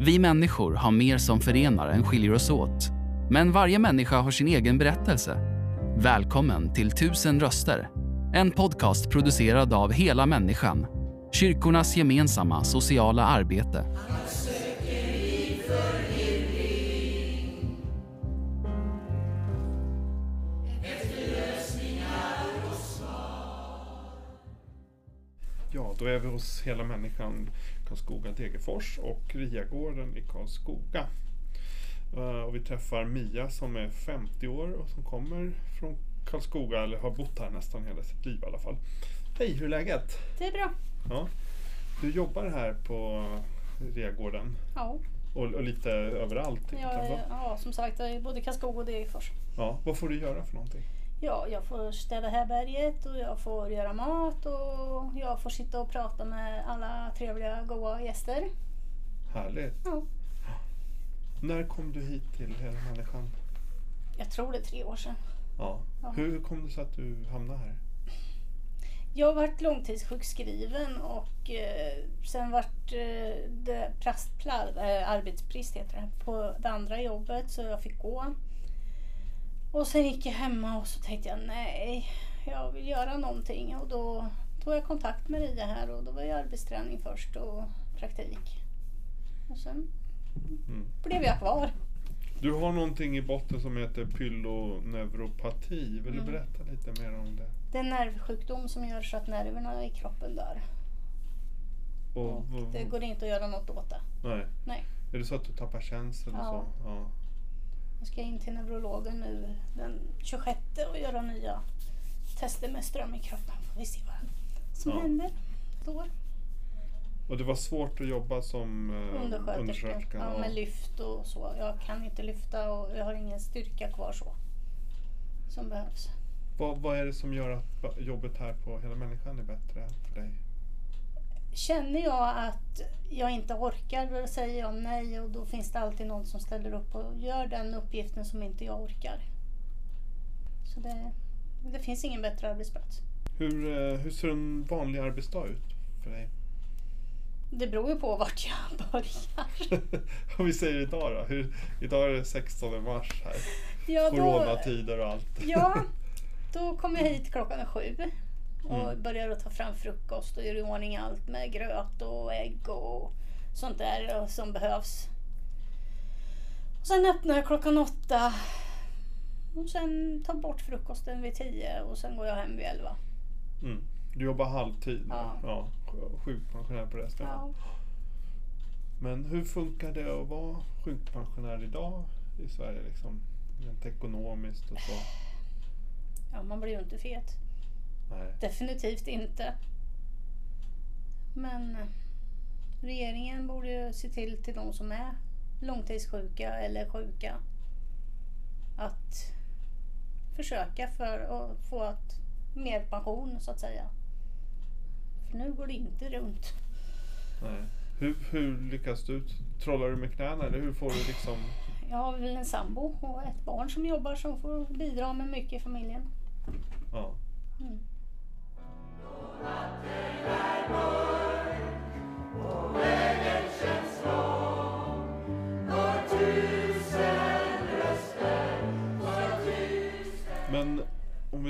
Vi människor har mer som förenar än skiljer oss åt. Men varje människa har sin egen berättelse. Välkommen till Tusen röster. En podcast producerad av Hela Människan. Kyrkornas gemensamma sociala arbete. Ja, då är vi hos Hela Människan Karlskoga Degerfors och Riagården i Karlskoga. Eh, Och vi träffar Mia som är 50 år och som kommer från Karlskoga, eller har bott här nästan hela sitt liv i alla fall. Hej, hur är läget? Det är bra. Ja. Du jobbar här på Riagården Ja, och, och lite överallt är- va? ja som sagt både i Karlskoga och Degerfors. Ja, vad får du göra för någonting? Ja, jag får städa härbärget och jag får göra mat och jag får sitta och prata med alla trevliga, goa gäster. Härligt. Ja, När kom du hit till Hela Människan? jag tror det är tre år sedan. Ja. Ja. Hur kom det sig att du hamnade här? Jag har varit långtidssjukskriven och eh, sen vart eh, det eh, arbetsbrist heter det, på det andra jobbet så jag fick gå. Och sen gick jag hemma och så tänkte jag nej, jag vill göra någonting och då tog jag kontakt med Ria här och då var jag arbetsträning först och praktik. Och sen Mm. blev jag kvar. Du har någonting i botten som heter pyeloneuropati. Vill du Mm. berätta lite mer om det? Det är en nervsjukdom som gör så att nerverna i kroppen dör. Och, Och det går inte att göra något åt det. nej. Nej. Är det så att du tappar känsel och Ja. så? Ja. Jag ska in till neurologen nu den 26 och göra nya tester med ström i kroppen. Får vi se vad som Ja. händer då. Och det var svårt att jobba som eh, Undersköterska. undersköterska? Ja, med lyft och så. Jag kan inte lyfta och jag har ingen styrka kvar så. Som behövs. Vad, vad är det som gör att jobbet här på Hela Människan är bättre för dig? Känner jag att jag inte orkar, då säger jag nej och då finns det alltid någon som ställer upp och gör den uppgiften som inte jag orkar. Så det, det finns ingen bättre arbetsplats. Hur, eh, hur ser en vanlig arbetsdag ut för dig? Det beror ju på vart jag börjar. Om vi säger idag då? Hur, idag är det 16 mars här. Ja, då, Coronatider och allt. ja, då kommer jag hit klockan sju och Mm. börjar att ta fram frukost och göra i ordning allt med gröt och ägg och sånt där som behövs. Och sen öppnar jag klockan åtta och sen tar bort frukosten vid tio och sen går jag hem vid elva. Mm. Du jobbar halvtid? Ja. ja. Sjukpensionär på resten? Ja. Men hur funkar det att vara sjukpensionär idag i Sverige? Liksom? Rent ekonomiskt och så? ja, man blir ju inte fet. Nej. Definitivt inte. Men eh, regeringen borde ju se till till de som är långtidssjuka eller sjuka att försöka för att få ett mer pension så att säga. För nu går det inte runt. Nej. Hur, hur lyckas du? Trollar du med knäna eller hur får du liksom... Jag har väl en sambo och ett barn som jobbar som får bidra med mycket i familjen. Ja. Mm.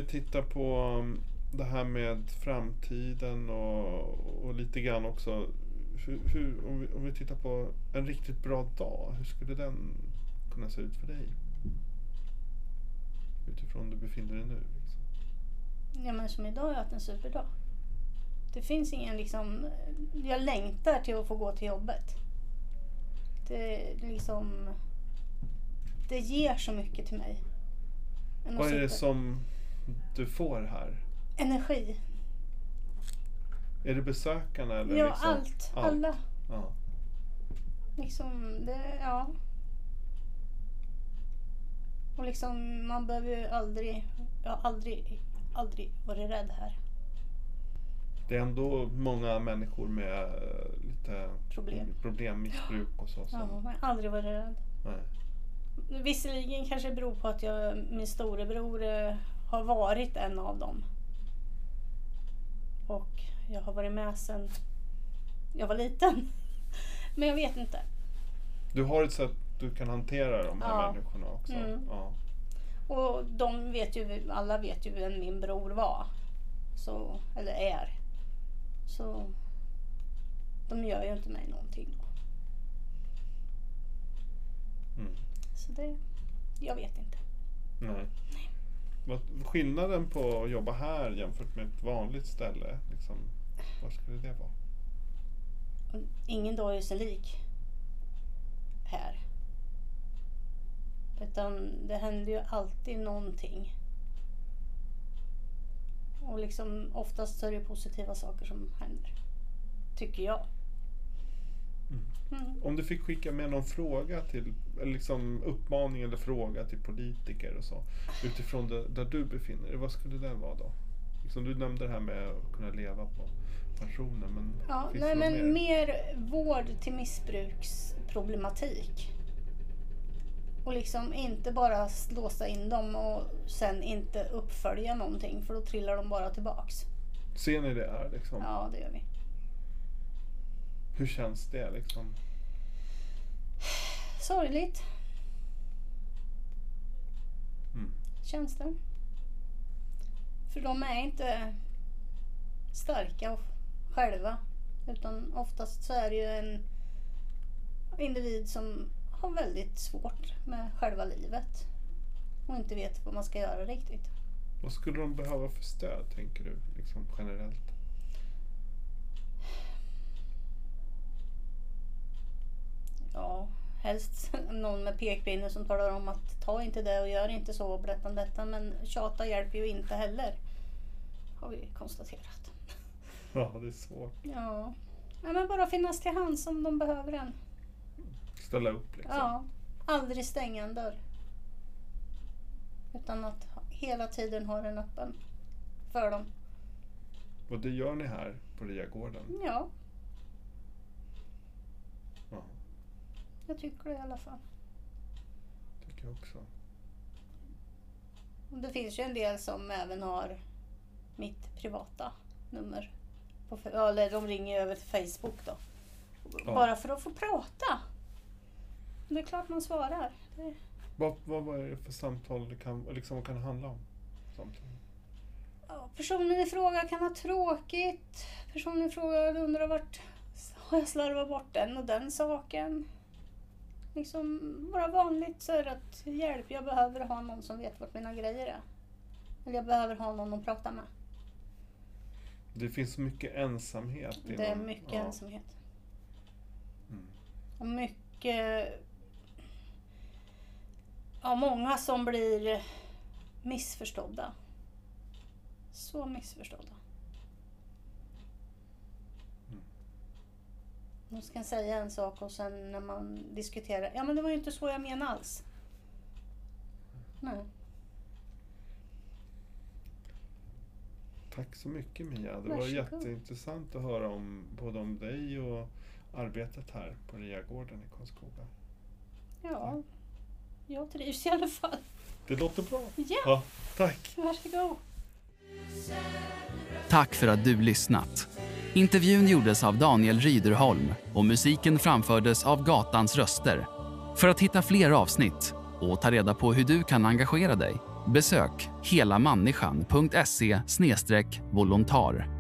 Tittar på um, det här med framtiden och, och lite grann också. Hur, hur, om, vi, om vi tittar på en riktigt bra dag, hur skulle den kunna se ut för dig? Utifrån du befinner dig nu. Liksom. Ja men som idag har jag haft en superdag. Det finns ingen liksom, jag längtar till att få gå till jobbet. Det liksom, det ger så mycket till mig. Vad är det som du får här? Energi. Är det besökarna eller Ja, liksom allt. Alla. Ja. Liksom, det, ja. Och liksom, man behöver ju aldrig, jag har aldrig, aldrig varit rädd här. Det är ändå många människor med eh, lite Problem. problem missbruk och så. Ja, Som, jag har aldrig varit rädd. nej. Visserligen kanske det beror på att jag, min storebror eh, har varit en av dem. Och jag har varit med sedan jag var liten. Men jag vet inte. Du har ett sätt du kan hantera de här Ja. människorna också. Mm. Ja. Och de vet ju, alla vet ju vem min bror var. Så, eller är. Så de gör ju inte mig någonting. Mm. Så det, jag vet inte. Nej. Vad, skillnaden på att jobba här jämfört med ett vanligt ställe, liksom, vad skulle det vara? Ingen dag är sig lik här. Utan det händer ju alltid någonting. Och liksom oftast är det positiva saker som händer. Tycker jag. Mm. Om du fick skicka med någon fråga till, eller liksom uppmaning eller fråga till politiker och så, utifrån det, där du befinner dig, vad skulle det vara då? Liksom, du nämnde det här med att kunna leva på pensionen, men Ja, finns nej, det men mer? mer vård till missbruksproblematik. Och liksom inte bara låsa in dem och sen inte uppfölja någonting för då trillar de bara tillbaks. Ser ni det här liksom? Ja, det gör vi. Hur känns det liksom? Sorgligt Mm. känns det. För de är inte starka och- själva. Utan oftast så är det ju en individ som har väldigt svårt med själva livet. Och inte vet vad man ska göra riktigt. Vad skulle de behöva för stöd, tänker du, liksom generellt? Ja, helst någon med pekpinne som talar om att ta inte det och gör inte så och berätta om detta. Men tjata hjälper ju inte heller. Har vi konstaterat. Ja, det är svårt. Ja. ja men bara finnas till hands om de behöver en. Ställa upp liksom. Ja. Aldrig stänga en dörr. Utan att hela tiden ha den öppen. För dem. Och det gör ni här på Riagården? Ja, Ja, jag tycker det i alla fall. tycker jag också. Och Det finns ju en del som även har mitt privata nummer. På, eller de ringer över till Facebook då. Ja. Bara för att få prata. Det är klart man svarar. Det, Vad, vad, vad är det för samtal det kan, liksom, vad kan det handla om? Samtal? ja, personen i fråga kan ha tråkigt. Personen i fråga undrar vart har jag slarvat bort den och den saken. Liksom bara vanligt så att hjälp, jag behöver ha någon som vet vart mina grejer är. Eller jag behöver ha någon att prata med. Det finns mycket ensamhet. Det är inom- mycket ja. ensamhet. Mm. Och mycket... Ja, många som blir missförstådda. Så missförstådda. De ska säga en sak och sen när man diskuterar, ja men det var ju inte så jag menade alls. Nej. Tack så mycket Mia. Det var Varsågod. jätteintressant att höra om både om dig och arbetet här på Riagården i Karlskoga. Ja, jag trivs i alla fall. Det låter bra. Ja, Ja, tack. varsågod. Tack för att du lyssnat. Intervjun gjordes av Daniel Ryderholm och musiken framfördes av Gatans röster. För att hitta fler avsnitt och ta reda på hur du kan engagera dig besök helamänniskan.se volontar.